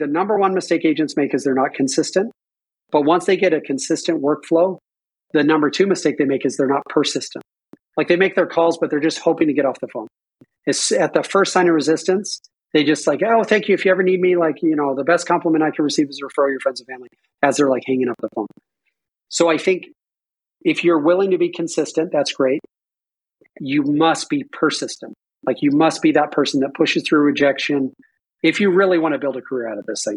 the number one mistake agents make is they're not consistent. But once they get a consistent workflow, the number two mistake they make is they're not persistent. Like they make their calls, but they're just hoping to get off the phone. It's at the first sign of resistance, they just like, oh, thank you. If you ever need me, like, you know, the best compliment I can receive is refer your friends and family as they're like hanging up the phone. So I think if you're willing to be consistent, that's great. You must be persistent. Like you must be that person that pushes through rejection if you really want to build a career out of this thing.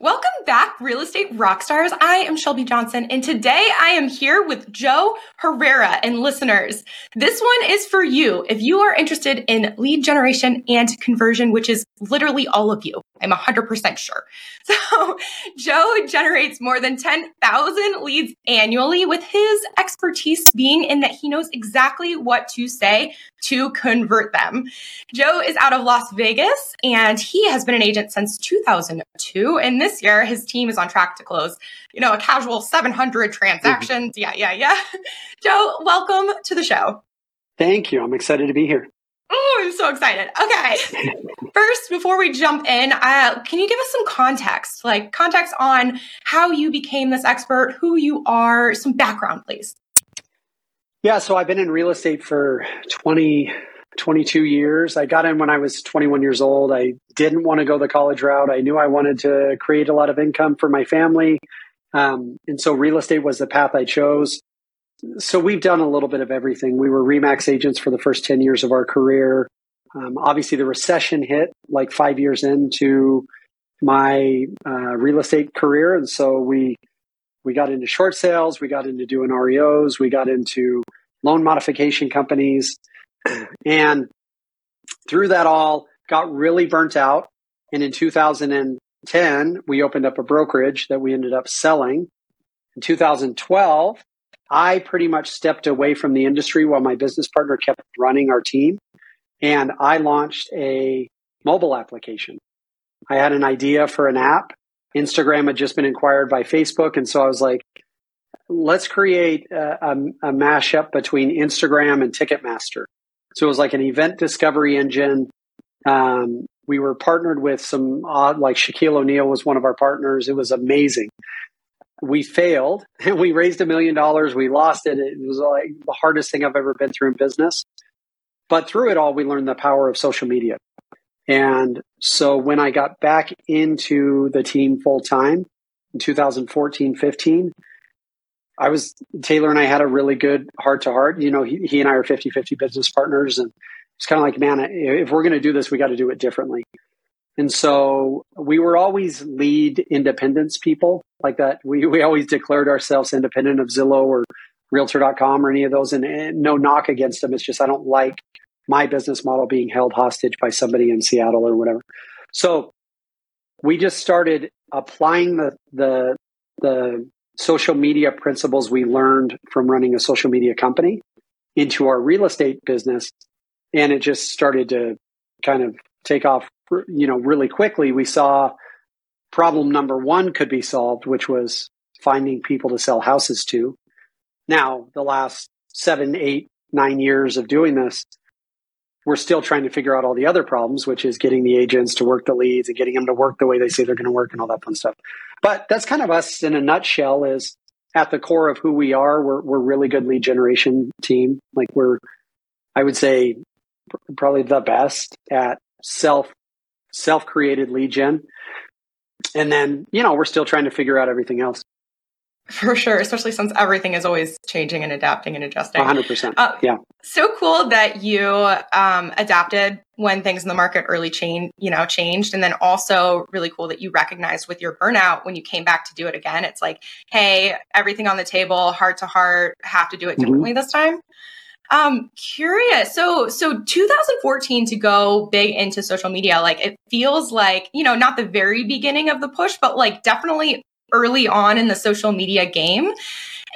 Welcome back, real estate rock stars. I am Shelby Johnson, and today I am here with Joe Herrera. And listeners, this one is for you if you are interested in lead generation and conversion, which is literally all of you. I'm 100% sure. So, Joe generates more than 10,000 leads annually with his expertise being in that he knows exactly what to say to convert them. Joe is out of Las Vegas and he has been an agent since 2002. And this year, his team is on track to close, you know, a casual 700 transactions. Mm-hmm. Yeah, yeah, yeah. Joe, welcome to the show. Thank you. I'm excited to be here. Oh, I'm so excited. Okay. First, before we jump in, uh, can you give us some context, like context on how you became this expert, who you are, some background, please? Yeah, so I've been in real estate for 20, 22 years. I got in when I was 21 years old. I didn't want to go the college route. I knew I wanted to create a lot of income for my family. Um, and so real estate was the path I chose so we've done a little bit of everything. We were Remax agents for the first 10 years of our career. Um, obviously, the recession hit like five years into my uh, real estate career. And so we, we got into short sales, we got into doing REOs, we got into loan modification companies. And through that all, got really burnt out. And in 2010, we opened up a brokerage that we ended up selling. In 2012, I pretty much stepped away from the industry while my business partner kept running our team. And I launched a mobile application. I had an idea for an app. Instagram had just been acquired by Facebook. And so I was like, let's create a, a, a mashup between Instagram and Ticketmaster. So it was like an event discovery engine. Um, we were partnered with some odd, like Shaquille O'Neal was one of our partners. It was amazing we failed and we raised a million dollars. We lost it. It was like the hardest thing I've ever been through in business. But through it all, we learned the power of social media. And so when I got back into the team full time in 2014, 15, I was, Taylor and I had a really good heart to heart. You know, he, he and I are 50 50 business partners. And it's kind of like, man, if we're going to do this, we got to do it differently. And so we were always lead independence people like that. We, we always declared ourselves independent of Zillow or realtor.com or any of those. And, and, no knock against them. It's just I don't like my business model being held hostage by somebody in Seattle or whatever. So we just started applying the, the, the social media principles we learned from running a social media company into our real estate business. And it just started to kind of take off you know, really quickly, we saw problem number one could be solved, which was finding people to sell houses to. Now, the last seven, eight, nine years of doing this, we're still trying to figure out all the other problems, which is getting the agents to work the leads and getting them to work the way they say they're going to work and all that fun stuff. But that's kind of us in a nutshell is at the core of who we are. We're, we're really good lead generation team. Like we're, I would say probably the best at self self created lead gen. And then, you know, we're still trying to figure out everything else. For sure, especially since everything is always changing and adapting and adjusting. 100%. Uh, yeah. So cool that you um, adapted when things in the market early change, you know, changed. And then also really cool that you recognized with your burnout when you came back to do it again. It's like, hey, everything on the table, heart to heart, have to do it mm-hmm. differently mm-hmm. this time. Um, curious. So, so 2014 to go big into social media, like it feels like, you know, not the very beginning of the push, but like definitely early on in the social media game.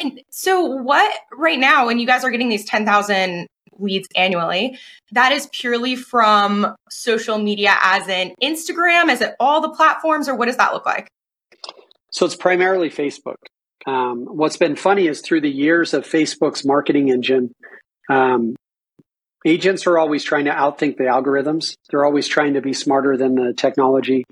And so what right now, when you guys are getting these 10,000 leads annually, that is purely from social media as in Instagram? Is it all the platforms or what does that look like? So it's primarily Facebook. Um, what's been funny is through the years of Facebook's marketing engine, um, agents are always trying to outthink the algorithms. They're always trying to be smarter than the technology.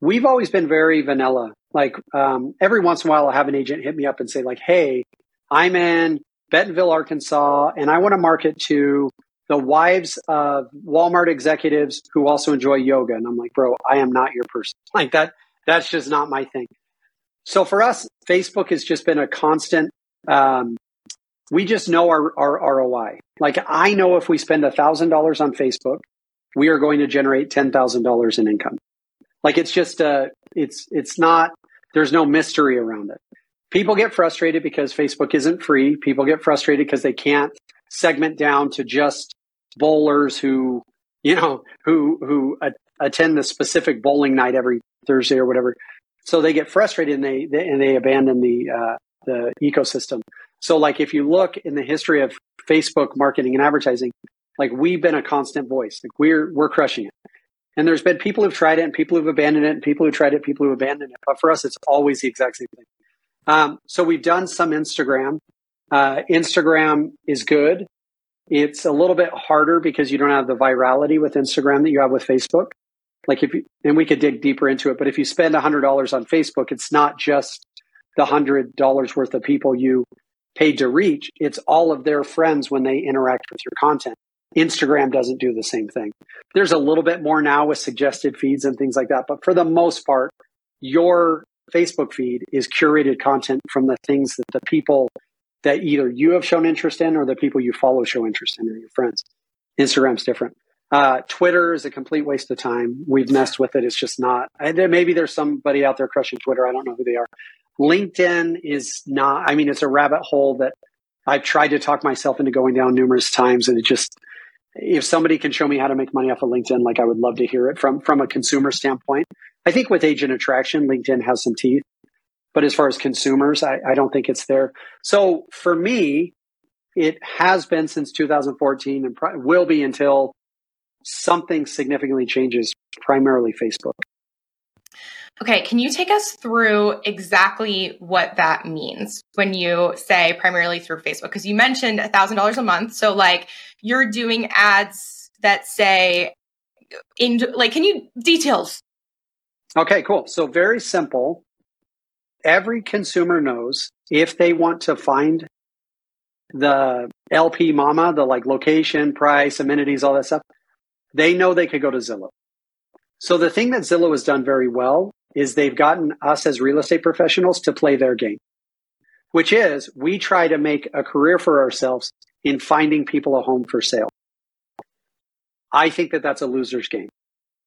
We've always been very vanilla. Like um, every once in a while, I'll have an agent hit me up and say, like, "Hey, I'm in Bentonville, Arkansas, and I want to market to the wives of Walmart executives who also enjoy yoga." And I'm like, "Bro, I am not your person. Like that. That's just not my thing." So for us, Facebook has just been a constant um, we just know our, our ROI. Like I know if we spend $1,000 on Facebook, we are going to generate $10,000 in income. Like it's just, uh, it's, it's not, there's no mystery around it. People get frustrated because Facebook isn't free. People get frustrated because they can't segment down to just bowlers who, you know, who, who attend the specific bowling night every Thursday or whatever. So they get frustrated and they, they and they abandon the, uh, the ecosystem. So, like, if you look in the history of Facebook marketing and advertising, like we've been a constant voice. Like we're we're crushing it. And there's been people who've tried it and people who've abandoned it and people who tried it, people who abandoned it. But for us, it's always the exact same thing. Um, so we've done some Instagram. Uh, Instagram is good. It's a little bit harder because you don't have the virality with Instagram that you have with Facebook. Like if you, and we could dig deeper into it, but if you spend hundred dollars on Facebook, it's not just the hundred dollars worth of people you paid to reach, it's all of their friends when they interact with your content. Instagram doesn't do the same thing. There's a little bit more now with suggested feeds and things like that, but for the most part, your Facebook feed is curated content from the things that the people that either you have shown interest in or the people you follow show interest in or your friends. Instagram's different. Uh, Twitter is a complete waste of time. We've messed with it. It's just not. And maybe there's somebody out there crushing Twitter. I don't know who they are. LinkedIn is not, I mean, it's a rabbit hole that I've tried to talk myself into going down numerous times. And it just, if somebody can show me how to make money off of LinkedIn, like I would love to hear it from, from a consumer standpoint. I think with agent attraction, LinkedIn has some teeth. But as far as consumers, I, I don't think it's there. So for me, it has been since 2014 and will be until something significantly changes, primarily Facebook. Okay, can you take us through exactly what that means when you say primarily through Facebook? Because you mentioned $1,000 a month. So, like, you're doing ads that say, in like, can you details? Okay, cool. So, very simple. Every consumer knows if they want to find the LPMAMA, the like location, price, amenities, all that stuff, they know they could go to Zillow. So the thing that Zillow has done very well is they've gotten us as real estate professionals to play their game, which is we try to make a career for ourselves in finding people a home for sale. I think that that's a loser's game.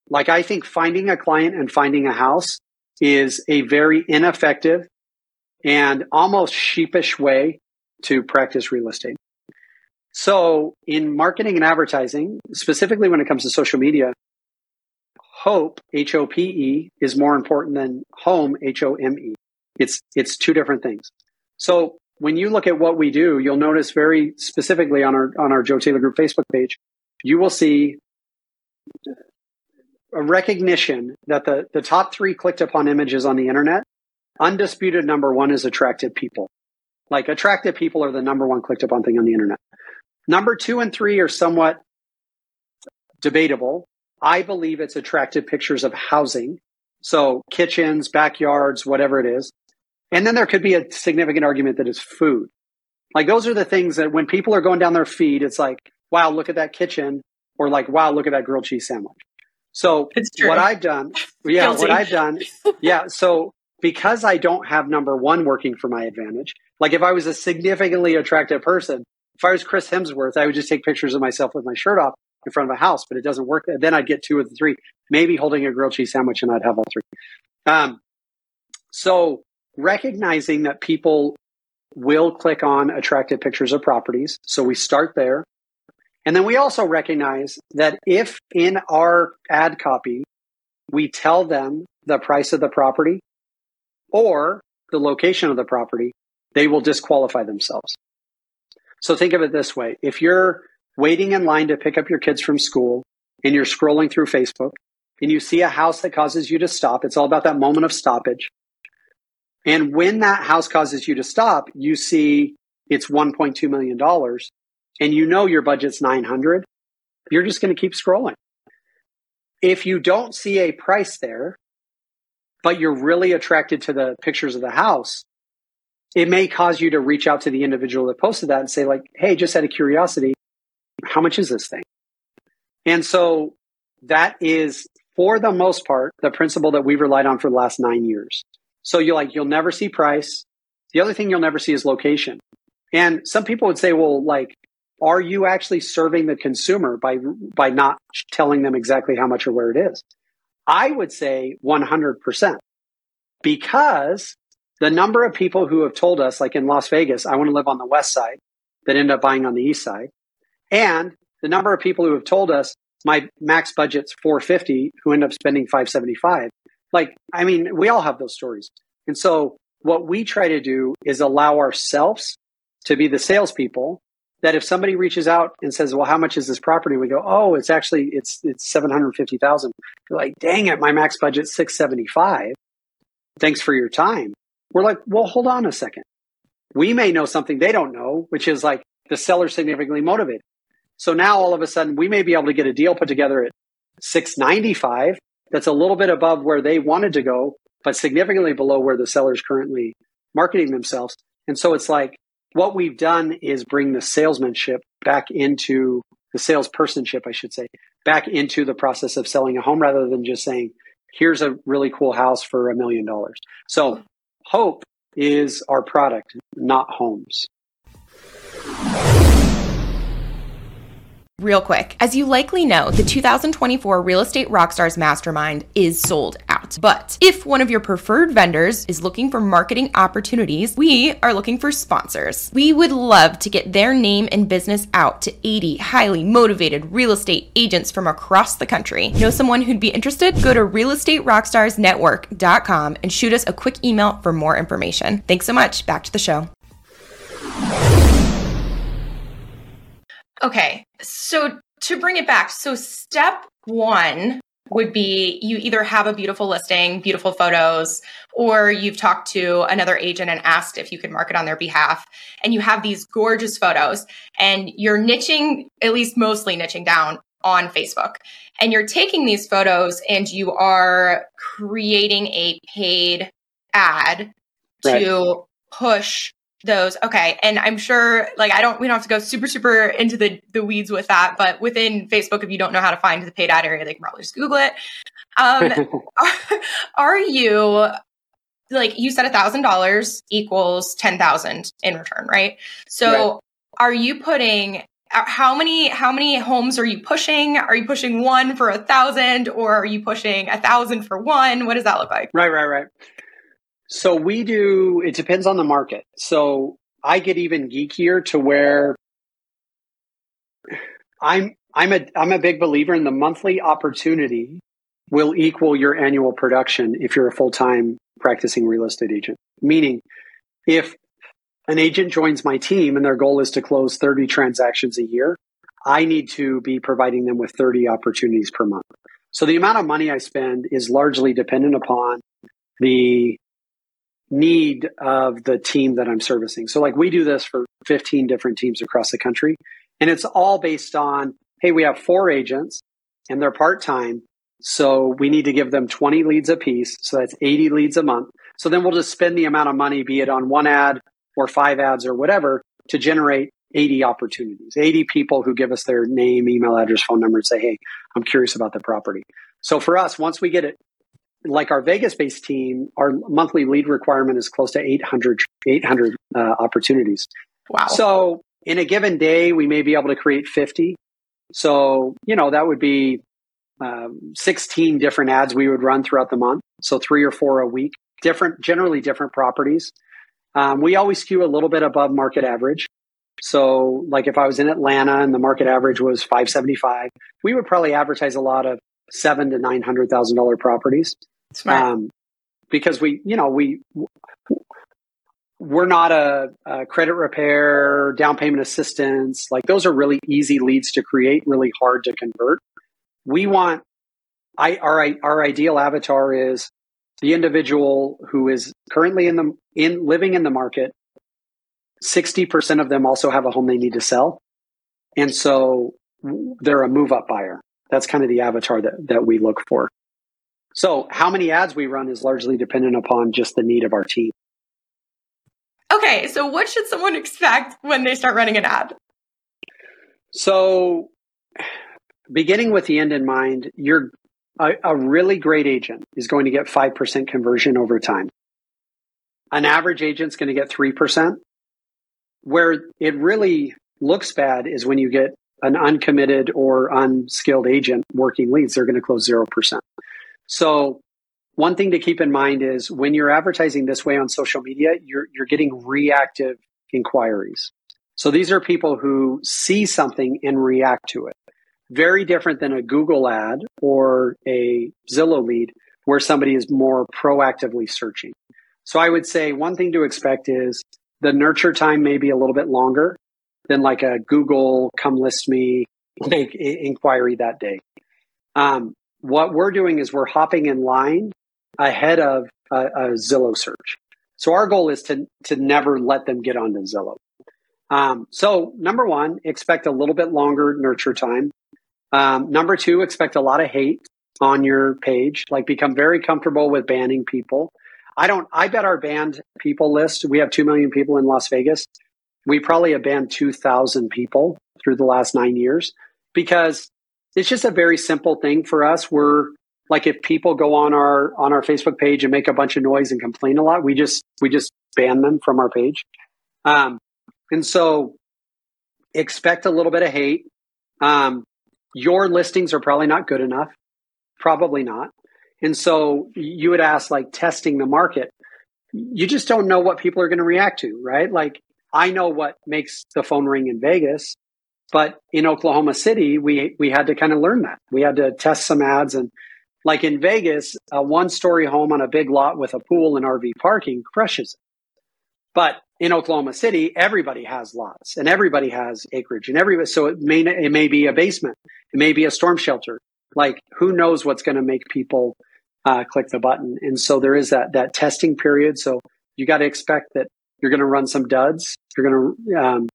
Like, I think finding a client and finding a house is a very ineffective and almost sheepish way to practice real estate. So, in marketing and advertising, specifically when it comes to social media, hope, H O P E, is more important than home, H O M E. It's, it's two different things. So when you look at what we do, you'll notice very specifically on our, on our Joe Taylor Group Facebook page, you will see a recognition that the, the top three clicked upon images on the internet, undisputed number one is attractive people. Like attractive people are the number one clicked upon thing on the internet. Number two and three are somewhat debatable. I believe it's attractive pictures of housing. So kitchens, backyards, whatever it is. And then there could be a significant argument that is food. Like those are the things that when people are going down their feed, it's like, wow, look at that kitchen or like, wow, look at that grilled cheese sandwich. So what I've done, yeah, what I've done, yeah. So because I don't have number one working for my advantage, like if I was a significantly attractive person, if I was Chris Hemsworth, I would just take pictures of myself with my shirt off in front of a house, but it doesn't work. Then I'd get two of the three, maybe holding a grilled cheese sandwich, and I'd have all three. Um, so recognizing that people will click on attractive pictures of properties. So we start there. And then we also recognize that if in our ad copy, we tell them the price of the property or the location of the property, they will disqualify themselves. So think of it this way. If you're waiting in line to pick up your kids from school and you're scrolling through Facebook and you see a house that causes you to stop, it's all about that moment of stoppage. And when that house causes you to stop, you see it's $1.2 million and you know your budget's 900. you're just going to keep scrolling. If you don't see a price there, but you're really attracted to the pictures of the house, it may cause you to reach out to the individual that posted that and say, like, hey, just out of curiosity, how much is this thing? And so that is, for the most part, the principle that we've relied on for the last nine years. So you're like, you'll never see price. The other thing you'll never see is location. And some people would say, well, like, are you actually serving the consumer by by not telling them exactly how much or where it is? I would say 100%. Because the number of people who have told us like in Las Vegas, I want to live on the west side that end up buying on the east side, and the number of people who have told us my max budget's 450 who end up spending 575. Like, I mean, we all have those stories. And so what we try to do is allow ourselves to be the salespeople that if somebody reaches out and says, "Well, how much is this property?" We go, "Oh, it's actually it's it's seven hundred fifty thousand. Like, "Dang it, my max budget's six seventy five. Thanks for your time." We're like, "Well, hold on a second. We may know something they don't know, which is like the seller significantly motivated. So now all of a sudden, we may be able to get a deal put together at six ninety five. That's a little bit above where they wanted to go, but significantly below where the seller's currently marketing themselves. And so it's like what we've done is bring the salesmanship back into the salespersonship, I should say, back into the process of selling a home rather than just saying, here's a really cool house for a million dollars. So hope is our product, not homes. Real quick. As you likely know, the 2024 Real Estate Rockstars Mastermind is sold out. But if one of your preferred vendors is looking for marketing opportunities, we are looking for sponsors. We would love to get their name and business out to 80 highly motivated real estate agents from across the country. Know someone who'd be interested? Go to realestaterockstarsnetwork.com and shoot us a quick email for more information. Thanks so much. Back to the show. Okay, so to bring it back, so step one would be you either have a beautiful listing, beautiful photos, or you've talked to another agent and asked if you could market on their behalf, and you have these gorgeous photos, and you're niching, at least mostly niching down on Facebook. And you're taking these photos and you are creating a paid ad right. to push those. Okay. And i'm sure like i don't we don't have to go super super into the the weeds with that but within facebook if you don't know how to find the paid ad area they can probably just google it. Um are, are you like you said a thousand dollars equals ten thousand in return right? So right. are you putting uh, how many how many homes are you pushing? Are you pushing one for a thousand or are you pushing a thousand for one? What does that look like? Right right right so we do, it depends on the market. So I get even geekier to where I'm I'm a I'm a big believer in the monthly opportunity will equal your annual production if you're a full-time practicing real estate agent. Meaning if an agent joins my team and their goal is to close 30 transactions a year, I need to be providing them with 30 opportunities per month. So the amount of money I spend is largely dependent upon the need of the team that I'm servicing. So like we do this for 15 different teams across the country and it's all based on, hey, we have four agents and they're part-time. So we need to give them 20 leads a piece. So that's 80 leads a month. So then we'll just spend the amount of money, be it on one ad or five ads or whatever to generate 80 opportunities, 80 people who give us their name, email address, phone number and say, Hey, I'm curious about the property. So for us, once we get it like our Vegas based team, our monthly lead requirement is close to 800, 800 uh, opportunities. Wow. So in a given day, we may be able to create 50. So, you know, that would be um, 16 different ads we would run throughout the month. So three or four a week, different, generally different properties. Um, we always skew a little bit above market average. So, like if I was in Atlanta and the market average was 575, we would probably advertise a lot of seven to nine hundred thousand dollar properties. Um, because we, you know, we we're not a, a, credit repair, down payment assistance. Like those are really easy leads to create, really hard to convert. We want, I our our ideal avatar is the individual who is currently in the in living in the market. Sixty percent of them also have a home they need to sell, and so they're a move up buyer. That's kind of the avatar that, that we look for. So how many ads we run is largely dependent upon just the need of our team. Okay, so what should someone expect when they start running an ad? So beginning with the end in mind, you're a, a really great agent is going to get 5% conversion over time. An average agent's going to get 3%. Where it really looks bad is when you get an uncommitted or unskilled agent working leads, they're going to close 0%. So one thing to keep in mind is when you're advertising this way on social media, you're, you're getting reactive inquiries. So these are people who see something and react to it. Very different than a Google ad or a Zillow lead where somebody is more proactively searching. So I would say one thing to expect is the nurture time may be a little bit longer than like a Google come list me like inquiry that day. Um, what we're doing is we're hopping in line ahead of a, a, Zillow search. So our goal is to to never let them get onto Zillow. Um, so number one, expect a little bit longer nurture time. Um, number two, expect a lot of hate on your page. Like become very comfortable with banning people. I don't. I bet our banned people list. We have two million people in Las Vegas we probably have banned 2,000 people through the last nine years because it's just a very simple thing for us. We're like if people go on our on our Facebook page and make a bunch of noise and complain a lot, we just we just ban them from our page. Um, and so expect a little bit of hate. Um, your listings are probably not good enough, probably not. And so you would ask like testing the market. You just don't know what people are going to react to, right? Like I know what makes the phone ring in Vegas, but in Oklahoma City, we we had to kind of learn that. We had to test some ads and like in Vegas, a one story home on a big lot with a pool and RV parking crushes it. But in Oklahoma City, everybody has lots and everybody has acreage and everybody. So it may, it may be a basement. It may be a storm shelter. Like who knows what's going to make people uh, click the button. And so there is that, that testing period. So you got to expect that you're going to run some duds. You're going to um,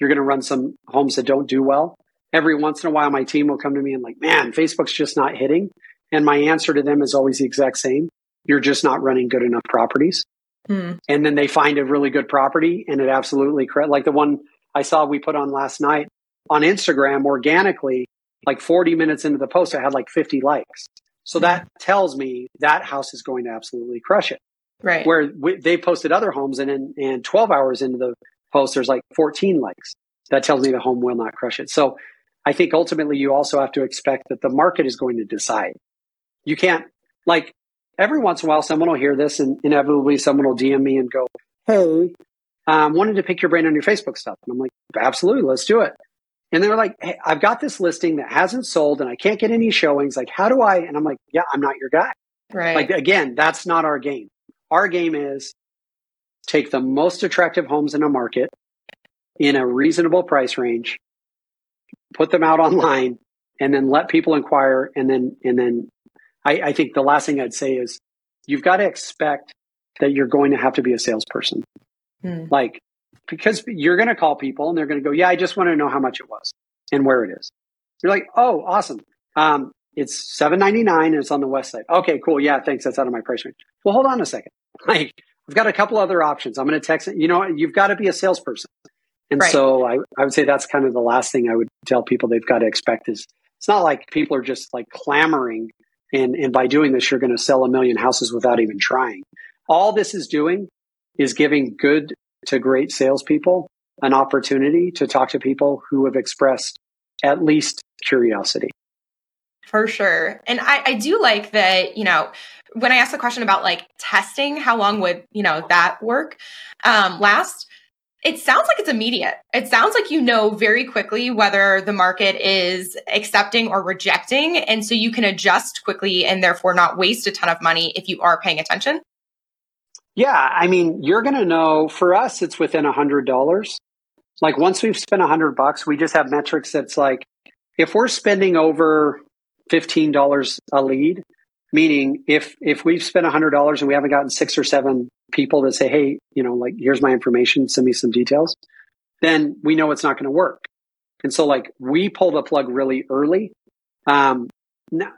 you're going to run some homes that don't do well. Every once in a while, my team will come to me and like, man, Facebook's just not hitting. And my answer to them is always the exact same: you're just not running good enough properties. Mm. And then they find a really good property, and it absolutely like the one I saw we put on last night on Instagram organically. Like 40 minutes into the post, I had like 50 likes. So that tells me that house is going to absolutely crush it. Right. Where we, they posted other homes and in, and 12 hours into the post, there's like 14 likes. That tells me the home will not crush it. So I think ultimately you also have to expect that the market is going to decide. You can't, like, every once in a while, someone will hear this and inevitably someone will DM me and go, Hey, um, wanted to pick your brain on your Facebook stuff. And I'm like, absolutely, let's do it. And they were like, Hey, I've got this listing that hasn't sold and I can't get any showings. Like, how do I? And I'm like, yeah, I'm not your guy. Right. Like, again, that's not our game. Our game is take the most attractive homes in a market in a reasonable price range, put them out online, and then let people inquire. And then, and then I, I think the last thing I'd say is you've got to expect that you're going to have to be a salesperson. Hmm. Like, because you're going to call people and they're going to go, Yeah, I just want to know how much it was and where it is. You're like, Oh, awesome. Um, it's seven ninety nine and it's on the west side. Okay, cool. Yeah, thanks. That's out of my price range. Well, hold on a second. Like I've got a couple other options. I'm going to text it. You know, you've got to be a salesperson. And right. so I, I would say that's kind of the last thing I would tell people they've got to expect is it's not like people are just like clamoring and, and by doing this, you're going to sell a million houses without even trying. All this is doing is giving good to great salespeople an opportunity to talk to people who have expressed at least curiosity. For sure. And I, I do like that, you know, when I asked the question about like testing, how long would, you know, that work um, last? It sounds like it's immediate. It sounds like you know very quickly whether the market is accepting or rejecting. And so you can adjust quickly and therefore not waste a ton of money if you are paying attention. Yeah. I mean, you're going to know for us, it's within a hundred dollars. Like once we've spent a hundred bucks, we just have metrics that's like, if we're spending over $15 a lead, meaning if if we've spent $100 and we haven't gotten six or seven people that say, hey, you know, like, here's my information, send me some details, then we know it's not going to work. And so like we pull the plug really early. Um,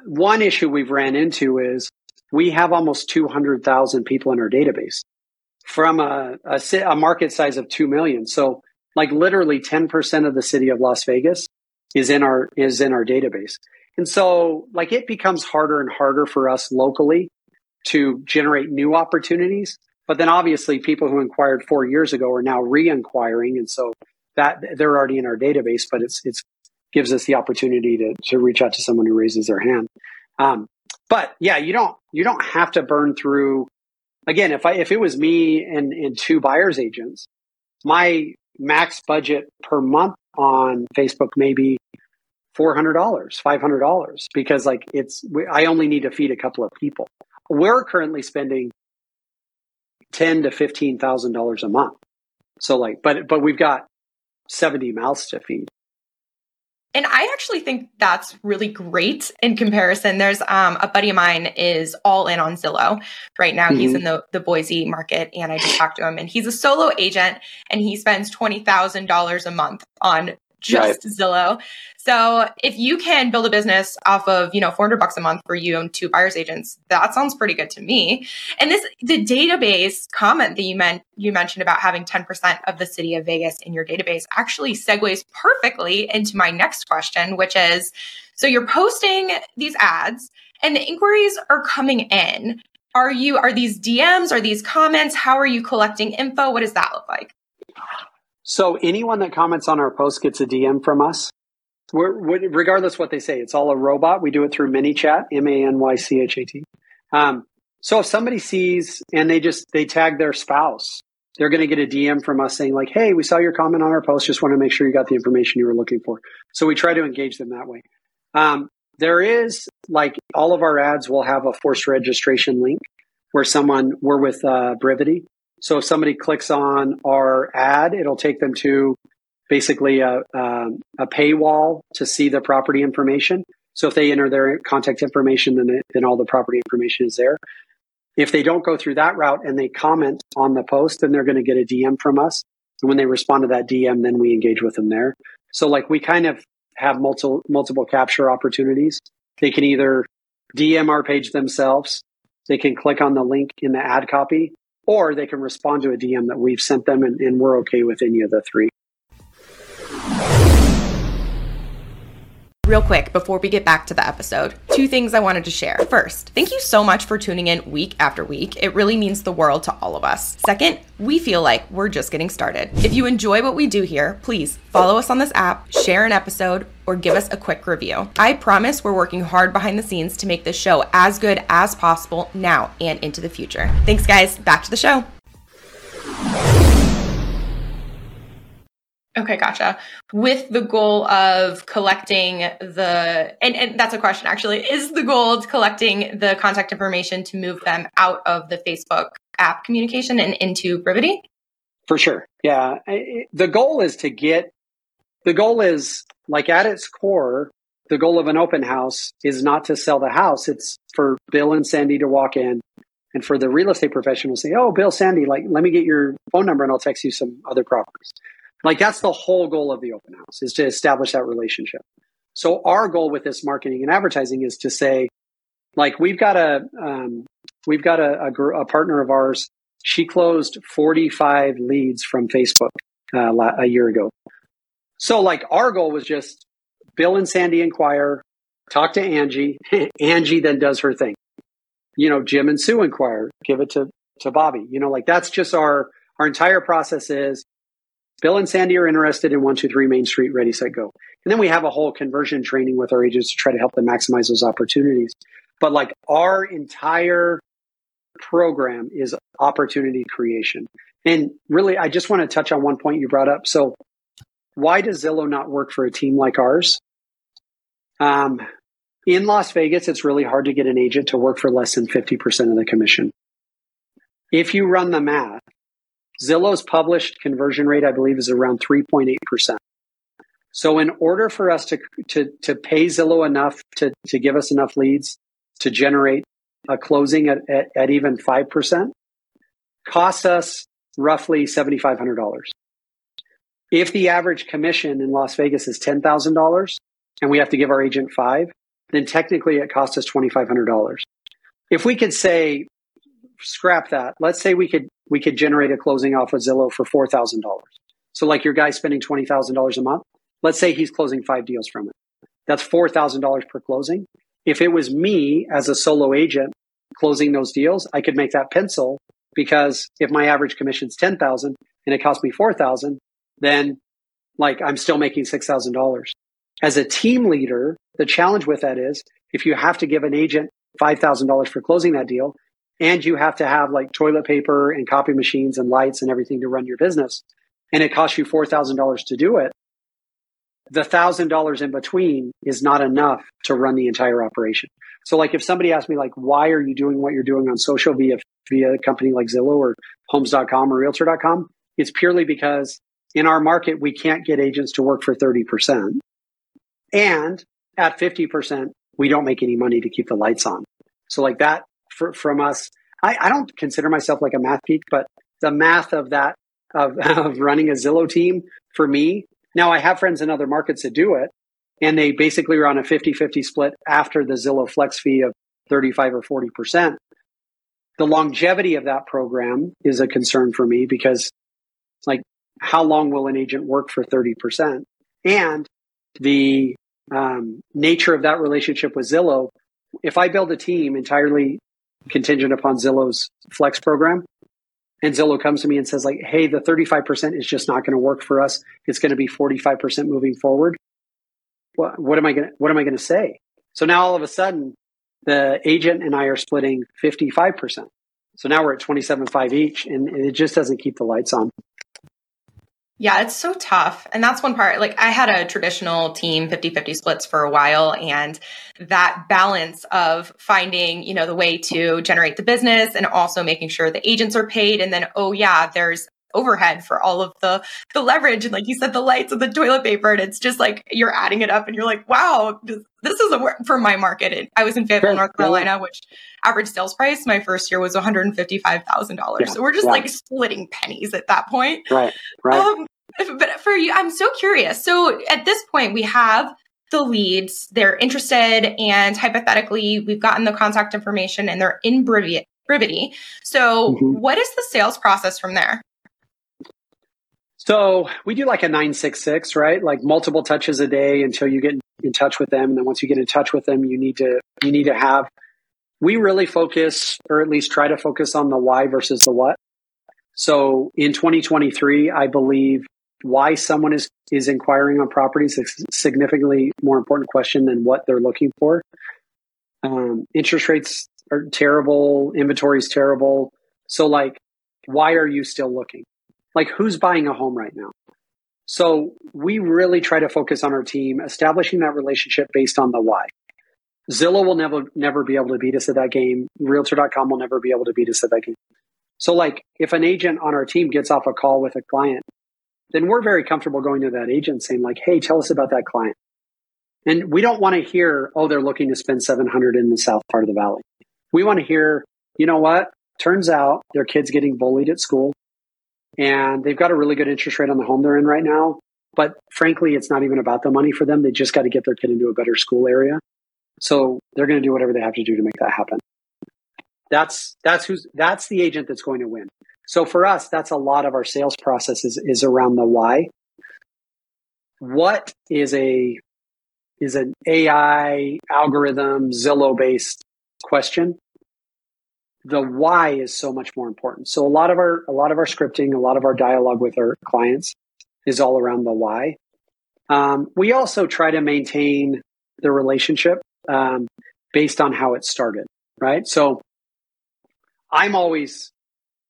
one issue we've ran into is we have almost 200,000 people in our database from a, a, a, market size of 2 million. So like literally 10% of the city of Las Vegas is in our, is in our database. And so, like, it becomes harder and harder for us locally to generate new opportunities. But then, obviously, people who inquired four years ago are now re-inquiring, and so that they're already in our database. But it's it's gives us the opportunity to to reach out to someone who raises their hand. Um, but yeah, you don't you don't have to burn through. Again, if I if it was me and and two buyers agents, my max budget per month on Facebook maybe $400, $500 because like it's, I only need to feed a couple of people. We're currently spending ten to fifteen thousand dollars a month. So like, but but we've got seventy mouths to feed. And I actually think that's really great in comparison. There's um, a buddy of mine is all in on Zillow right now. Mm-hmm. He's in the, the Boise market, and I just talked to him, and he's a solo agent, and he spends twenty thousand dollars a month on just right. Zillow. So if you can build a business off of, you know, 400 bucks a month for you and two buyers agents, that sounds pretty good to me. And this, the database comment that you meant, you mentioned about having 10% of the city of Vegas in your database actually segues perfectly into my next question, which is, so you're posting these ads and the inquiries are coming in. Are you, are these DMs? Are these comments? How are you collecting info? What does that look like? So anyone that comments on our post gets a DM from us. We're, we're, regardless what they say, it's all a robot. We do it through ManyChat, M A N Y C H A T. Um, so if somebody sees and they just they tag their spouse, they're going to get a DM from us saying like, "Hey, we saw your comment on our post. Just want to make sure you got the information you were looking for." So we try to engage them that way. Um, there is like all of our ads will have a forced registration link where someone we're with uh, Brivity, so if somebody clicks on our ad, it'll take them to basically a, a paywall to see the property information. So if they enter their contact information, then, it, then all the property information is there. If they don't go through that route and they comment on the post, then they're going to get a DM from us. And when they respond to that DM, then we engage with them there. So like we kind of have multiple multiple capture opportunities. They can either DM our page themselves, they can click on the link in the ad copy, or they can respond to a DM that we've sent them, and, and we're okay with any of the three. Real quick, before we get back to the episode, two things I wanted to share. First, thank you so much for tuning in week after week. It really means the world to all of us. Second, we feel like we're just getting started. If you enjoy what we do here, please follow us on this app, share an episode, or give us a quick review. I promise we're working hard behind the scenes to make this show as good as possible now and into the future. Thanks, guys. Back to the show. Okay, gotcha. With the goal of collecting the, and, and that's a question actually, is the goal collecting the contact information to move them out of the Facebook app communication and into Brivity? For sure. Yeah. The goal is to get, the goal is like at its core, the goal of an open house is not to sell the house. It's for Bill and Sandy to walk in and for the real estate professional to say, Oh, Bill, Sandy, like, let me get your phone number and I'll text you some other properties. Like that's the whole goal of the open house is to establish that relationship. So our goal with this marketing and advertising is to say, like we've got a, um, we've got a, a, a, partner of ours. She closed 45 leads from Facebook uh, a year ago. So like our goal was just Bill and Sandy inquire, talk to Angie. Angie then does her thing. You know, Jim and Sue inquire, give it to, to Bobby. You know, like that's just our, our entire process is Bill and Sandy are interested in 123 Main Street, ready, set, go. And then we have a whole conversion training with our agents to try to help them maximize those opportunities. But like our entire program is opportunity creation. And really, I just want to touch on one point you brought up. So why does Zillow not work for a team like ours? Um, in Las Vegas, it's really hard to get an agent to work for less than 50% of the commission. If you run the math, Zillow's published conversion rate, I believe, is around 3.8%. So in order for us to, to, to pay Zillow enough to, to give us enough leads to generate a closing at, at, at even 5%, costs us roughly $7,500. If the average commission in Las Vegas is $10,000 and we have to give our agent five, then technically it costs us $2,500. If we could say, scrap that, let's say we could, we could generate a closing off of Zillow for $4,000. So like your guy spending $20,000 a month, let's say he's closing five deals from it. That's $4,000 per closing. If it was me as a solo agent closing those deals, I could make that pencil because if my average commission is 10,000 and it cost me 4,000, then like I'm still making $6,000. As a team leader, the challenge with that is if you have to give an agent $5,000 for closing that deal and you have to have like toilet paper and copy machines and lights and everything to run your business and it costs you $4,000 to do it, the $1,000 in between is not enough to run the entire operation. So like if somebody asked me like, why are you doing what you're doing on social via, via a company like Zillow or homes.com or realtor.com? It's purely because in our market, we can't get agents to work for 30%. And at 50%, we don't make any money to keep the lights on. So like that for, from us, I, I don't consider myself like a math geek, but the math of that, of, of running a Zillow team for me. Now I have friends in other markets that do it and they basically are on a 50 50 split after the Zillow flex fee of 35 or 40%. The longevity of that program is a concern for me because, it's like, how long will an agent work for 30%? And the um, nature of that relationship with Zillow, if I build a team entirely contingent upon Zillow's flex program, and Zillow comes to me and says, like, hey, the 35% is just not going to work for us. It's going to be 45% moving forward what, what am I going what am I going to say? So now all of a sudden, the agent and I are splitting 55%. So now we're at 27.5 each and it just doesn't keep the lights on. Yeah, it's so tough. And that's one part. Like I had a traditional team 50-50 splits for a while and that balance of finding, you know, the way to generate the business and also making sure the agents are paid and then oh yeah, there's overhead for all of the the leverage and like you said the lights and the toilet paper and it's just like you're adding it up and you're like wow this, is a work for my market and i was in fayetteville north carolina which average sales price my first year was $155000 yeah. so we're just yeah. like splitting pennies at that point right right um, but for you i'm so curious so at this point we have the leads they're interested and hypothetically we've gotten the contact information and they're in. Brivity. So, mm-hmm. what is the sales process from there? So we do like a 966, right? Like multiple touches a day until you get in touch with them. And then once you get in touch with them, you need to, you need to have, we really focus or at least try to focus on the why versus the what. So in 2023, I believe why someone is, is inquiring on properties is significantly more important question than what they're looking for. Um, interest rates are terrible. Inventory is terrible. So like, why are you still looking? Like who's buying a home right now? So we really try to focus on our team, establishing that relationship based on the why. Zillow will never never be able to beat us at that game. Realtor.com will never be able to beat us at that game. So like if an agent on our team gets off a call with a client, then we're very comfortable going to that agent saying like, "Hey, tell us about that client." And we don't want to hear, "Oh, they're looking to spend 700 in the south part of the valley." We want to hear, "You know what? Turns out their kid's getting bullied at school and they've got a really good interest rate on the home they're in right now. But frankly, it's not even about the money for them. They just got to get their kid into a better school area. So they're going to do whatever they have to do to make that happen. That's that's who's that's the agent that's going to win. So for us, that's a lot of our sales process is, is around the why. What is a is an AI algorithm Zillow based question the why is so much more important. So a lot of our a lot of our scripting, a lot of our dialogue with our clients is all around the why. Um, we also try to maintain the relationship um, based on how it started, right? So I'm always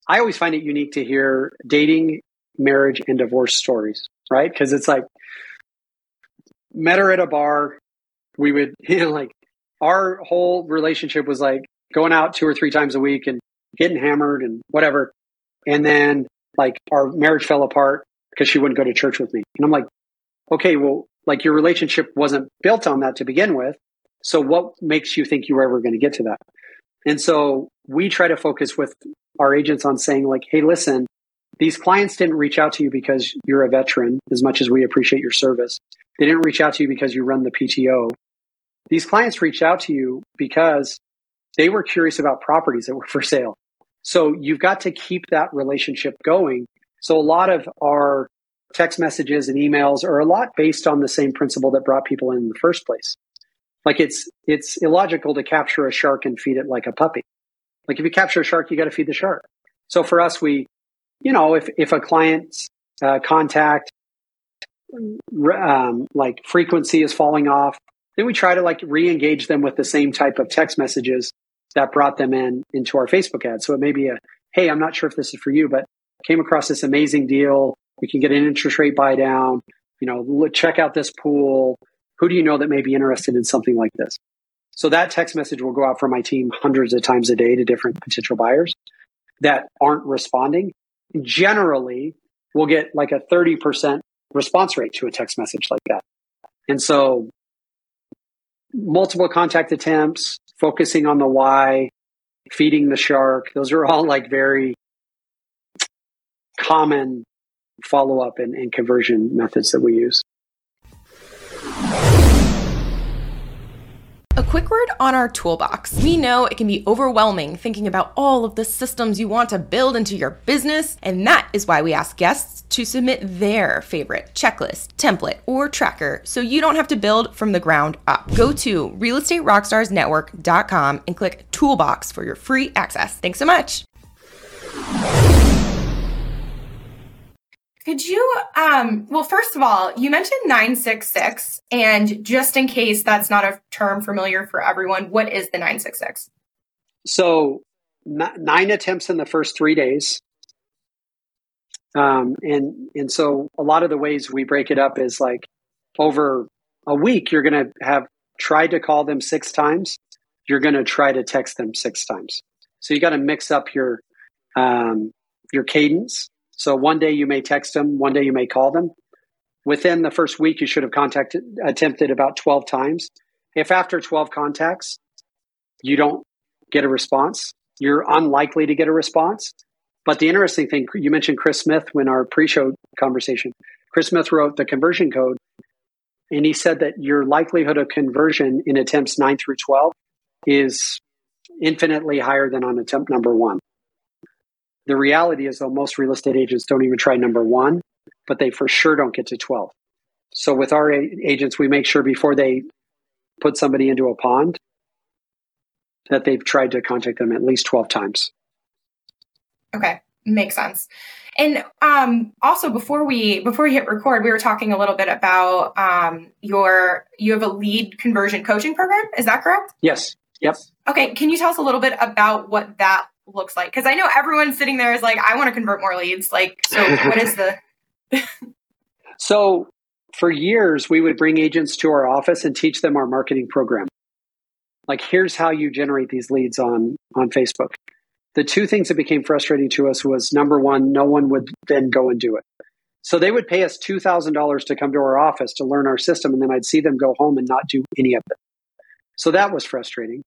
I always find it unique to hear dating, marriage, and divorce stories, right? Because it's like met her at a bar. We would, you know, like our whole relationship was like going out two or three times a week and getting hammered and whatever. And then like our marriage fell apart because she wouldn't go to church with me. And I'm like, okay, well, like your relationship wasn't built on that to begin with. So what makes you think you were ever going to get to that? And so we try to focus with our agents on saying like, hey, listen, these clients didn't reach out to you because you're a veteran, as much as we appreciate your service. They didn't reach out to you because you run the PTO. These clients reached out to you because they were curious about properties that were for sale. So you've got to keep that relationship going. So a lot of our text messages and emails are a lot based on the same principle that brought people in, in the first place. Like it's it's illogical to capture a shark and feed it like a puppy. Like if you capture a shark, you got to feed the shark. So for us, we, you know, if if a client's uh, contact um, like frequency is falling off, then we try to like re-engage them with the same type of text messages that brought them in into our Facebook ad. So it may be a, hey, I'm not sure if this is for you, but came across this amazing deal. We can get an interest rate buy down. You know, check out this pool. Who do you know that may be interested in something like this? So that text message will go out from my team hundreds of times a day to different potential buyers that aren't responding. Generally, we'll get like a 30% response rate to a text message like that. And so multiple contact attempts, focusing on the why, feeding the shark, those are all like very common follow up and, and conversion methods that we use. A quick word on our toolbox. We know it can be overwhelming thinking about all of the systems you want to build into your business, and that is why we ask guests to submit their favorite checklist, template, or tracker so you don't have to build from the ground up. Go to realestaterockstarsnetwork.com and click Toolbox for your free access. Thanks so much. Could you, um, well, first of all, you mentioned 966, and just in case that's not a term familiar for everyone, what is the 966? So, n- nine attempts in the first three days. Um, and, and so a lot of the ways we break it up is like over a week, you're going to have tried to call them six times. You're going to try to text them six times. So you got to mix up your, um, your cadence so one day you may text them, one day you may call them. Within the first week, you should have contacted, attempted about 12 times. If after 12 contacts, you don't get a response, you're unlikely to get a response. But the interesting thing, you mentioned Chris Smith when our pre show conversation. Chris Smith wrote the conversion code, and he said that your likelihood of conversion in attempts 9 through 12 is infinitely higher than on attempt number one. The reality is, though, most real estate agents don't even try number one, but they for sure don't get to 12. So with our agents, we make sure before they put somebody into a pond that they've tried to contact them at least 12 times. Okay, makes sense. And um, also before we before we hit record, we were talking a little bit about um, your you have a lead conversion coaching program. Is that correct? Yes. Yep. Okay. Can you tell us a little bit about what that looks like because i know everyone sitting there is like i want to convert more leads. Like so what is the so for years we would bring agents to our office and teach them our marketing program. Like here's how you generate these leads on on facebook. The two things that became frustrating to us was number one no one would then go and do it. So they would pay us $2000 to come to our office to learn our system and then i'd see them go home and not do any of it. So that was frustrating.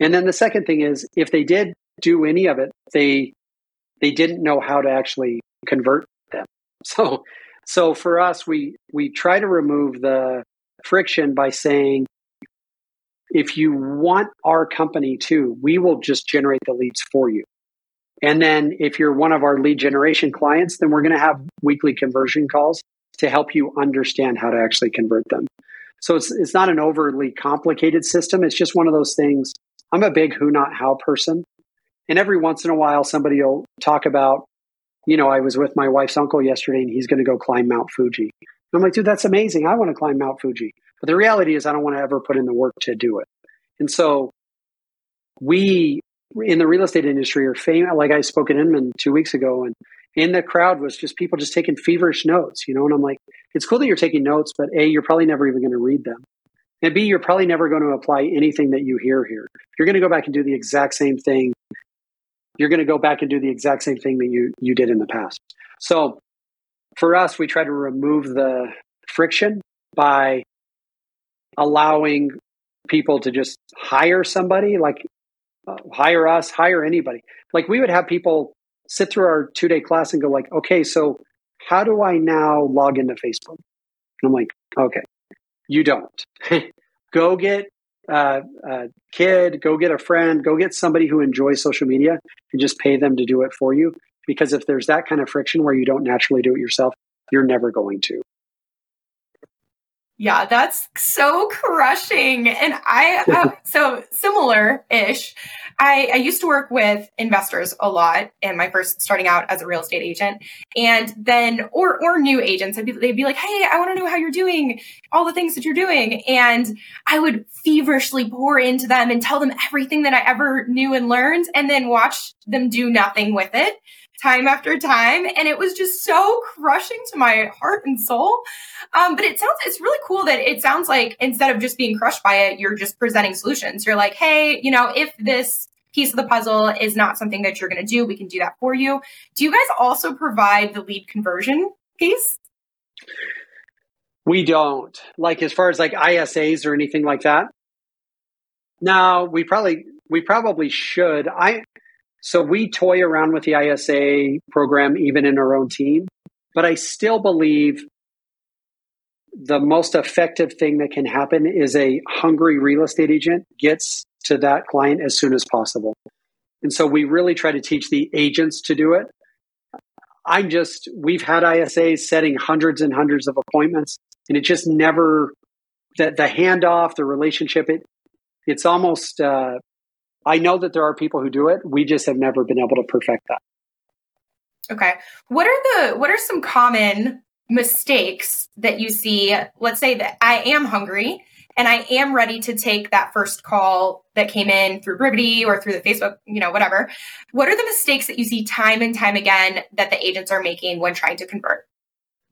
And then the second thing is if they did do any of it. They they didn't know how to actually convert them. So so for us, we we try to remove the friction by saying, if you want our company to, we will just generate the leads for you. And then if you're one of our lead generation clients, then we're going to have weekly conversion calls to help you understand how to actually convert them. So it's it's not an overly complicated system. It's just one of those things. I'm a big who not how person. And every once in a while, somebody will talk about, you know, I was with my wife's uncle yesterday and he's going to go climb Mount Fuji. And I'm like, dude, that's amazing. I want to climb Mount Fuji. But the reality is, I don't want to ever put in the work to do it. And so we in the real estate industry are famous. Like I spoke in Inman two weeks ago, and in the crowd was just people just taking feverish notes, you know. And I'm like, it's cool that you're taking notes, but A, you're probably never even going to read them. And B, you're probably never going to apply anything that you hear here. You're going to go back and do the exact same thing you're going to go back and do the exact same thing that you you did in the past. So for us, we try to remove the friction by allowing people to just hire somebody, like uh, hire us, hire anybody. Like we would have people sit through our two day class and go like, okay, so how do I now log into Facebook? And I'm like, okay, you don't. go get Uh, a kid, go get a friend, go get somebody who enjoys social media and just pay them to do it for you. Because if there's that kind of friction where you don't naturally do it yourself, you're never going to. Yeah, that's so crushing. And I, uh, so similar ish. I, I used to work with investors a lot in my first starting out as a real estate agent. And then, or, or new agents, be, they'd be like, Hey, I want to know how you're doing, all the things that you're doing. And I would feverishly pour into them and tell them everything that I ever knew and learned and then watch them do nothing with it time after time. And it was just so crushing to my heart and soul. Um, but it sounds, it's really cool that it sounds like instead of just being crushed by it, you're just presenting solutions. You're like, hey, you know, if this piece of the puzzle is not something that you're going to do, we can do that for you. Do you guys also provide the lead conversion piece? We don't. Like as far as like ISAs or anything like that. No, we probably we probably should. I so we toy around with the ISA program even in our own team, but I still believe the most effective thing that can happen is a hungry real estate agent gets to that client as soon as possible. And so we really try to teach the agents to do it. I'm just, we've had ISAs setting hundreds and hundreds of appointments, and it just never, the, the handoff, the relationship, it, it's almost uh, I know that there are people who do it. We just have never been able to perfect that. Okay. What are the what are some common mistakes that you see? Let's say that I am hungry and I am ready to take that first call that came in through Brivity or through the Facebook, you know, whatever. What are the mistakes that you see time and time again that the agents are making when trying to convert?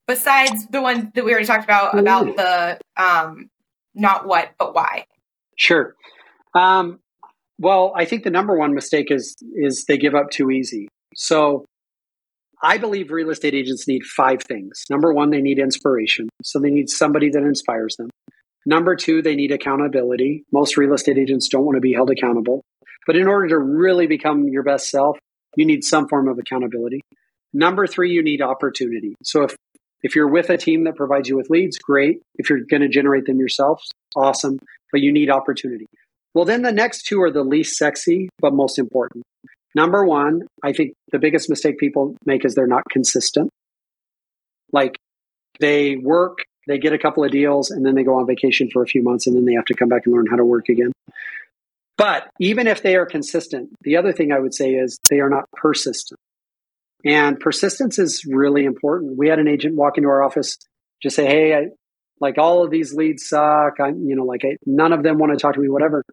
Besides the one that we already talked about about the um not what but why. Sure. Um, well, I think the number one mistake is is they give up too easy. So I believe real estate agents need five things. Number one, they need inspiration. So they need somebody that inspires them. Number two, they need accountability. Most real estate agents don't want to be held accountable. But in order to really become your best self, you need some form of accountability. Number three, you need opportunity. So if if you're with a team that provides you with leads, great. If you're going to generate them yourself, awesome. But you need opportunity. Well, then the next two are the least sexy, but most important. Number one, I think the biggest mistake people make is they're not consistent. Like they work, they get a couple of deals, and then they go on vacation for a few months, and then they have to come back and learn how to work again. But even if they are consistent, the other thing I would say is they are not persistent. And persistence is really important. We had an agent walk into our office, just say, Hey, I, like all of these leads suck. I'm, you know, like I, none of them want to talk to me, whatever.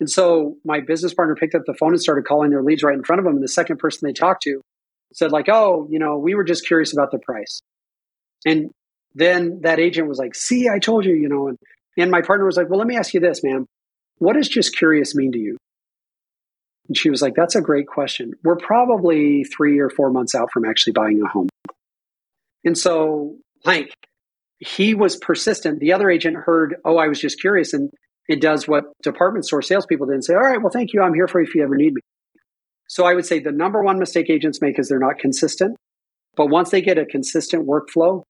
And so my business partner picked up the phone and started calling their leads right in front of them. And the second person they talked to said like, "Oh, you know, we were just curious about the price." And then that agent was like, "See, I told you, you know." And and my partner was like, "Well, let me ask you this, ma'am. What does just curious mean to you?" And she was like, "That's a great question. We're probably 3 or 4 months out from actually buying a home." And so, like he was persistent. The other agent heard, oh, I was just curious. And it does what department store salespeople did and say, all right, well, thank you. I'm here for you if you ever need me. So I would say the number one mistake agents make is they're not consistent. But once they get a consistent workflow,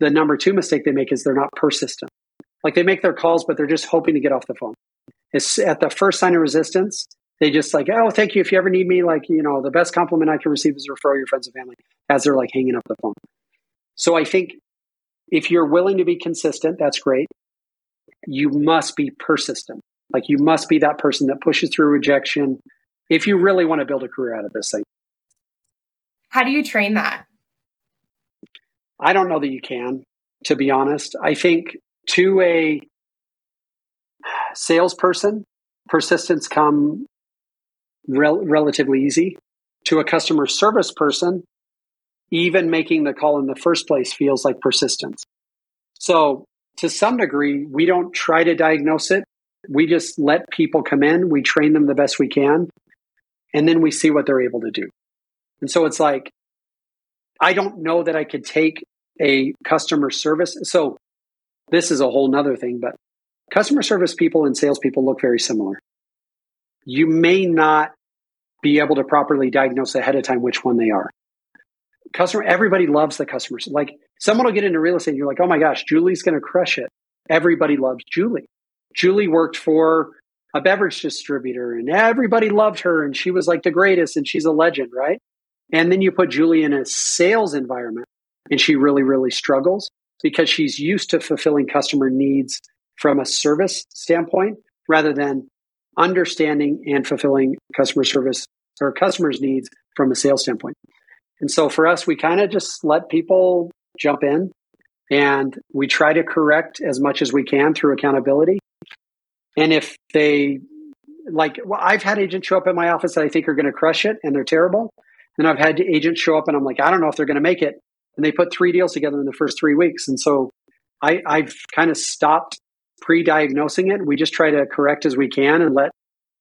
the number two mistake they make is they're not persistent. Like they make their calls, but they're just hoping to get off the phone. It's at the first sign of resistance, they just like, oh, thank you. If you ever need me, like, you know, the best compliment I can receive is refer your friends and family as they're like hanging up the phone. So I think if you're willing to be consistent, that's great. You must be persistent. Like you must be that person that pushes through rejection if you really want to build a career out of this thing. How do you train that? I don't know that you can, to be honest. I think to a salesperson, persistence come rel- relatively easy. To a customer service person, even making the call in the first place feels like persistence. So, to some degree, we don't try to diagnose it. We just let people come in, we train them the best we can, and then we see what they're able to do. And so it's like, I don't know that I could take a customer service. So, this is a whole nother thing, but customer service people and salespeople look very similar. You may not be able to properly diagnose ahead of time which one they are. Customer, everybody loves the customers. Like someone will get into real estate and you're like, oh my gosh, Julie's going to crush it. Everybody loves Julie. Julie worked for a beverage distributor and everybody loved her and she was like the greatest and she's a legend, right? And then you put Julie in a sales environment and she really, really struggles because she's used to fulfilling customer needs from a service standpoint rather than understanding and fulfilling customer service or customers' needs from a sales standpoint. And so for us, we kind of just let people jump in and we try to correct as much as we can through accountability. And if they like, well, I've had agents show up in my office that I think are going to crush it and they're terrible. And I've had agents show up and I'm like, I don't know if they're going to make it. And they put three deals together in the first three weeks. And so I, I've kind of stopped pre-diagnosing it. We just try to correct as we can and let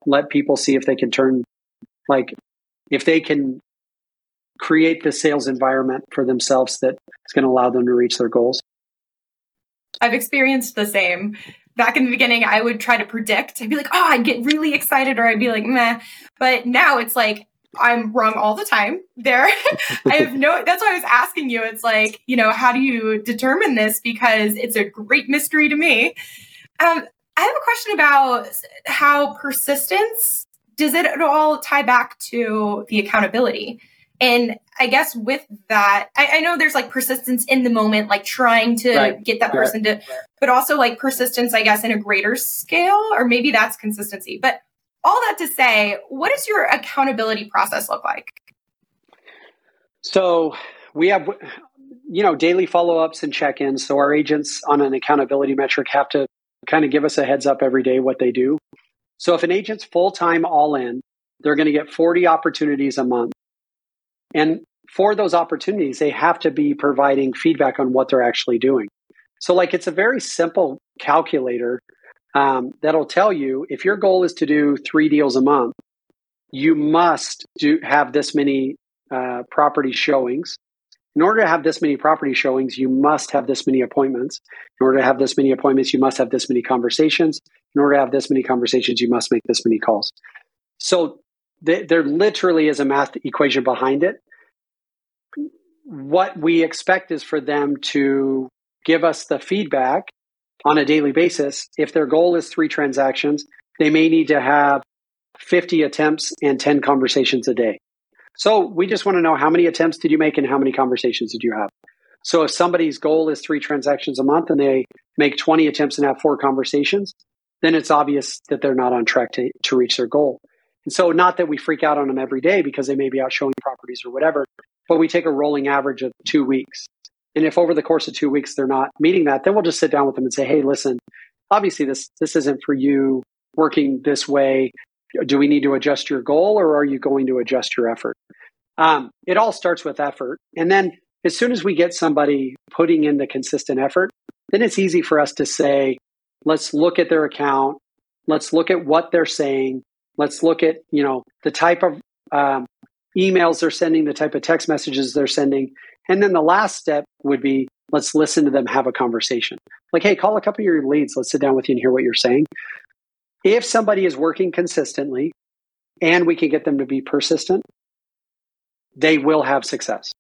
let people see if they can turn like if they can create the sales environment for themselves that is going to allow them to reach their goals. I've experienced the same. Back in the beginning, I would try to predict. I'd be like, oh, I'd get really excited, or I'd be like, meh. But now it's like, I'm wrong all the time there. I have no, that's why I was asking you. It's like, you know, how do you determine this? Because it's a great mystery to me. Um, I have a question about how persistence does it at all tie back to the accountability? And I guess with that, I, I know there's like persistence in the moment, like trying to right. get that person right. to, but also like persistence, I guess, in a greater scale, or maybe that's consistency. But all that to say, what does your accountability process look like? So we have, you know, daily follow ups and check ins. So our agents on an accountability metric have to kind of give us a heads up every day what they do. So if an agent's full time all in, they're going to get 40 opportunities a month. And for those opportunities, they have to be providing feedback on what they're actually doing. So, like, it's a very simple calculator um, that'll tell you if your goal is to do three deals a month, you must do have this many uh, property showings. In order to have this many property showings, you must have this many appointments. In order to have this many appointments, you must have this many conversations. In order to have this many conversations, you must make this many calls. So th- there literally is a math equation behind it. What we expect is for them to give us the feedback on a daily basis. If their goal is three transactions, they may need to have 50 attempts and 10 conversations a day. So we just want to know how many attempts did you make and how many conversations did you have? So if somebody's goal is three transactions a month and they make 20 attempts and have four conversations, then it's obvious that they're not on track to, to reach their goal. And so not that we freak out on them every day because they may be out showing properties or whatever, but we take a rolling average of two weeks. And if over the course of two weeks they're not meeting that, then we'll just sit down with them and say, hey, listen, obviously this this isn't for you working this way. Do we need to adjust your goal or are you going to adjust your effort? Um, it all starts with effort. And then as soon as we get somebody putting in the consistent effort, then it's easy for us to say, let's look at their account. Let's look at what they're saying. Let's look at, you know, the type of um, emails they're sending, the type of text messages they're sending. And then the last step would be let's listen to them have a conversation. Like, hey, call a couple of your leads. Let's sit down with you and hear what you're saying. If somebody is working consistently and we can get them to be persistent, they will have success.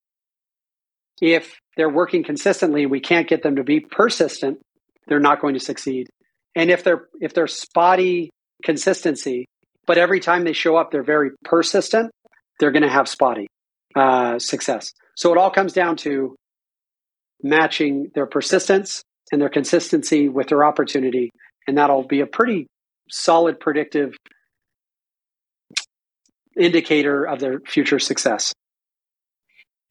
If they're working consistently, we can't get them to be persistent, they're not going to succeed. And if they're if they're spotty consistency, but every time they show up, they're very persistent, they're going to have spotty uh, success. So it all comes down to matching their persistence and their consistency with their opportunity. And that'll be a pretty solid predictive indicator of their future success.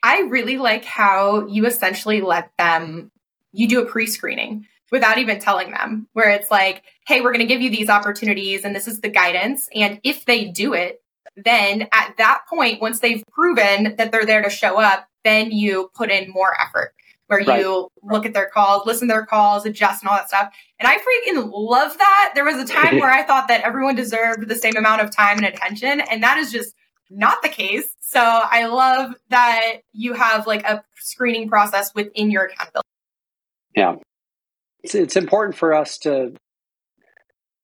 I really like how you essentially let them, you do a pre screening without even telling them, where it's like, hey, we're going to give you these opportunities and this is the guidance. And if they do it, then at that point, once they've proven that they're there to show up, then you put in more effort where right. you look at their calls, listen to their calls, adjust and all that stuff. And I freaking love that. There was a time where I thought that everyone deserved the same amount of time and attention. And that is just not the case. So I love that you have like a screening process within your accountability. Yeah. It's, it's important for us to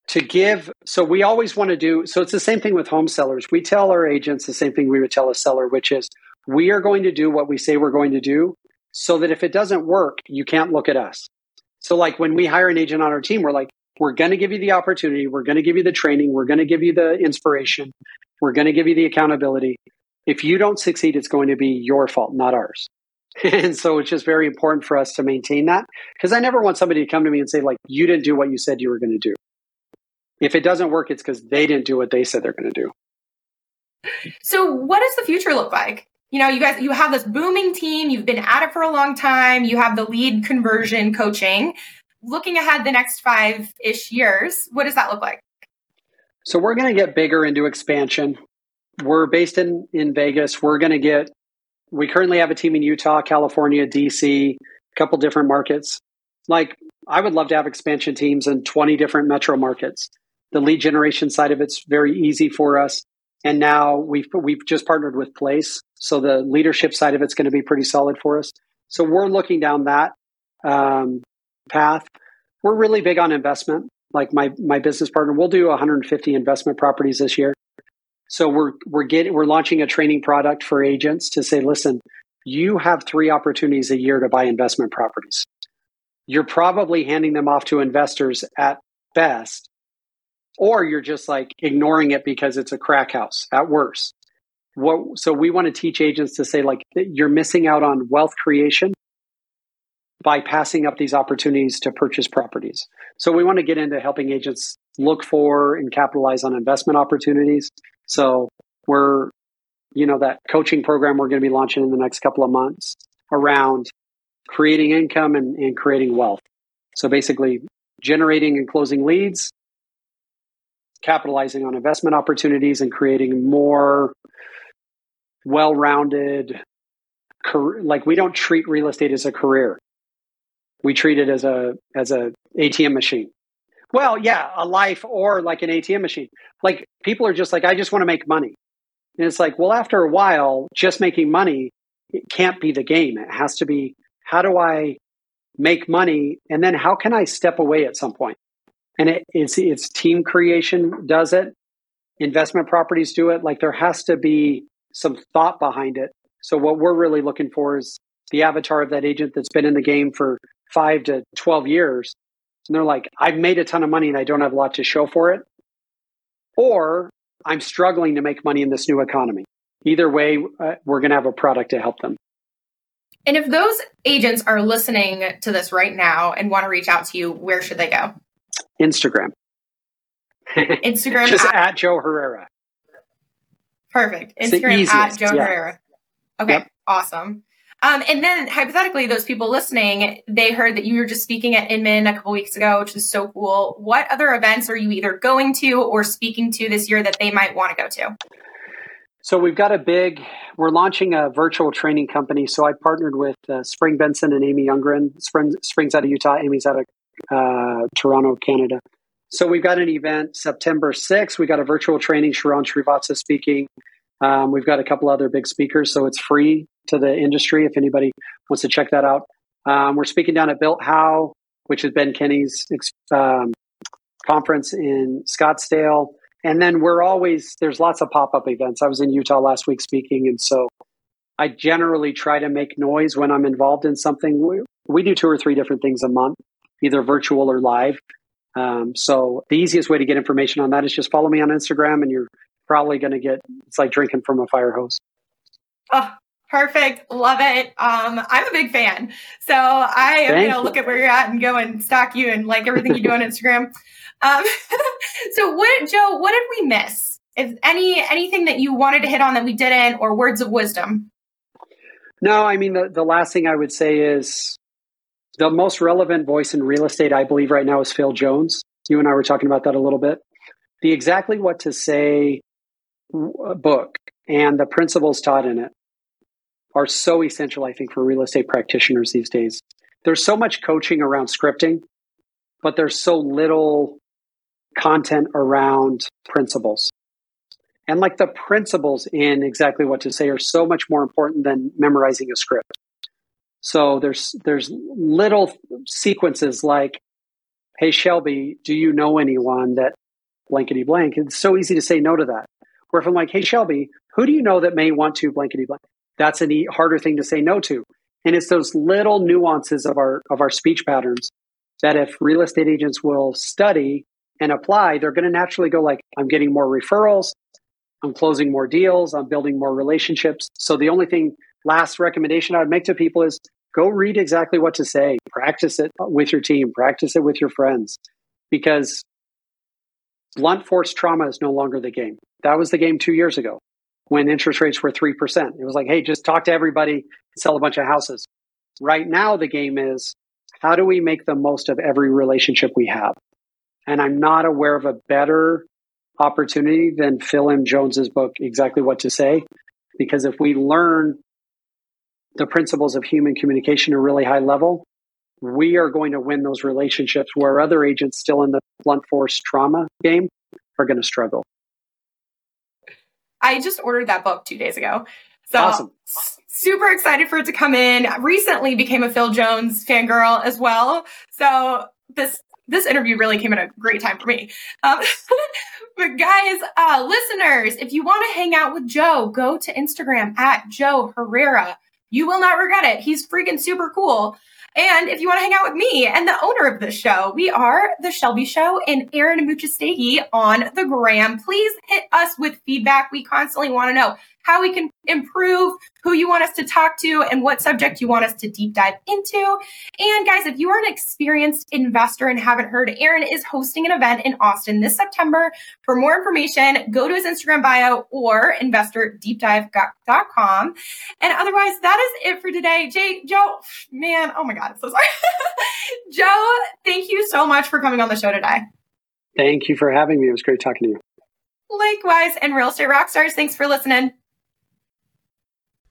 to give so we always want to do so it's the same thing with home sellers. We tell our agents the same thing we would tell a seller which is we are going to do what we say we're going to do so that if it doesn't work you can't look at us. So like when we hire an agent on our team we're like we're going to give you the opportunity we're going to give you the training we're going to give you the inspiration we're going to give you the accountability. If you don't succeed it's going to be your fault not ours and so it's just very important for us to maintain that because i never want somebody to come to me and say like you didn't do what you said you were going to do if it doesn't work, it's because they didn't do what they said they're going to do. So, what does the future look like? You know, you guys, you have this booming team. You've been at it for a long time. You have the lead conversion coaching. Looking ahead the next five ish years, what does that look like? So, we're going to get bigger into expansion. We're based in, in Vegas. We're going to get, we currently have a team in Utah, California, DC, a couple different markets. Like, I would love to have expansion teams in 20 different metro markets. The lead generation side of it's very easy for us. And now we've we've just partnered with Place, so the leadership side of it's going to be pretty solid for us. So we're looking down that um, path. We're really big on investment. Like my my business partner, we'll do 150 investment properties this year. So we're we're getting we're launching a training product for agents to say, listen, you have three opportunities a year to buy investment properties. You're probably handing them off to investors at best or you're just like ignoring it because it's a crack house at worst. What, so we want to teach agents to say like you're missing out on wealth creation by passing up these opportunities to purchase properties. So we want to get into helping agents look for and capitalize on investment opportunities. So we're you know that coaching program we're going to be launching in the next couple of months around creating income and, and creating wealth. So basically generating and closing leads capitalizing on investment opportunities and creating more well-rounded like we don't treat real estate as a career we treat it as a as a atm machine well yeah a life or like an atm machine. Like people are just like i just want to make money. And it's like well after a while just making money it can't be the game. It has to be how do i make money? And then how can i step away at some point? and it, it's it's team creation does it. Investment properties do it. Like there has to be some thought behind it. So what we're really looking for is the avatar of that agent that's been in the game for 5 to 12 years and they're like i've made a ton of money and i don't have a lot to show for it or i'm struggling to make money in this new economy either way uh, we're going to have a product to help them and if those agents are listening to this right now and want to reach out to you where should they go Instagram. Instagram just at, at, Joe Herrera. Perfect. Instagram at Joe yeah. Herrera. Okay, yep. awesome. Um, and then hypothetically, those people listening, they heard that you were just speaking at Inman a couple weeks ago, which is so cool. What other events are you either going to or speaking to this year that they might want to go to? So we've got a big. We're launching a virtual training company. So I partnered with uh, Spring Benson and Amy Youngren. Spring, Spring's out of Utah. Amy's out of uh, Toronto, Canada. So we've got an event September 6th. We got a virtual training, Sharran Srivatsaa speaking. Um, we've got a couple other big speakers, so it's free to the industry if anybody wants to check that out. Um, we're speaking down at Built How, which is Ben Kinney's um, conference in Scottsdale. And then we're always, there's lots of pop up events. I was in Utah last week speaking, and so I generally try to make noise when I'm involved in something. We, we do two or three different things a month either virtual or live. Um, so the easiest way to get information on that is just follow me on Instagram, and you're probably going to get it's like drinking from a fire hose. Oh, perfect, love it. Um, I'm a big fan, so I am going to look at where you're at and go and stalk you and like everything you do on Instagram. Um, so what, Joe? What did we miss? If any anything that you wanted to hit on that we didn't, or words of wisdom? No, I mean the the last thing I would say is the most relevant voice in real estate, I believe, right now is Phil Jones. You and I were talking about that a little bit. The exactly what to say book and the principles taught in it are so essential, I think, for real estate practitioners these days. There's so much coaching around scripting, but there's so little content around principles. And like the principles in exactly what to say are so much more important than memorizing a script. So there's there's little sequences like hey, Shelby, do you know anyone that blankety blank? It's so easy to say no to that. Where if I'm like, hey, Shelby, who do you know that may want to blankety blank? That's a harder thing to say no to. And it's those little nuances of our of our speech patterns that if real estate agents will study and apply, they're going to naturally go like, I'm getting more referrals, I'm closing more deals, I'm building more relationships. So the only thing, last recommendation I would make to people is go read exactly what to say, practice it with your team, practice it with your friends, because blunt force trauma is no longer the game. That was the game two years ago when interest rates were 3%. It was like, hey, just talk to everybody, sell a bunch of houses. Right now, the game is how do we make the most of every relationship we have? And I'm not aware of a better opportunity than Phil M. Jones's book, Exactly What to Say. Because if we learn the principles of human communication at a really high level, we are going to win those relationships where other agents still in the blunt force trauma game are going to struggle. I just ordered that book two days ago. So awesome. super excited for it to come in. Recently became a Phil Jones fangirl as well. So this this interview really came at a great time for me. Um, but guys, uh, listeners, if you want to hang out with Joe, go to Instagram at Joe Herrera. You will not regret it. He's freaking super cool. And if you want to hang out with me and the owner of the show, we are The Shelby Show and Aaron Amuchastegui on the gram. Please hit us with feedback. We constantly want to know how we can improve, who you want us to talk to, and what subject you want us to deep dive into. And guys, if you are an experienced investor and haven't heard, Aaron is hosting an event in Austin this September. For more information, go to his Instagram bio or investordeepdive.com. And otherwise, that is it for today. Jay, Joe, man, oh my God, I'm so sorry. Joe, thank you so much for coming on the show today. Thank you for having me. It was great talking to you. Likewise, and Real Estate rock stars, thanks for listening.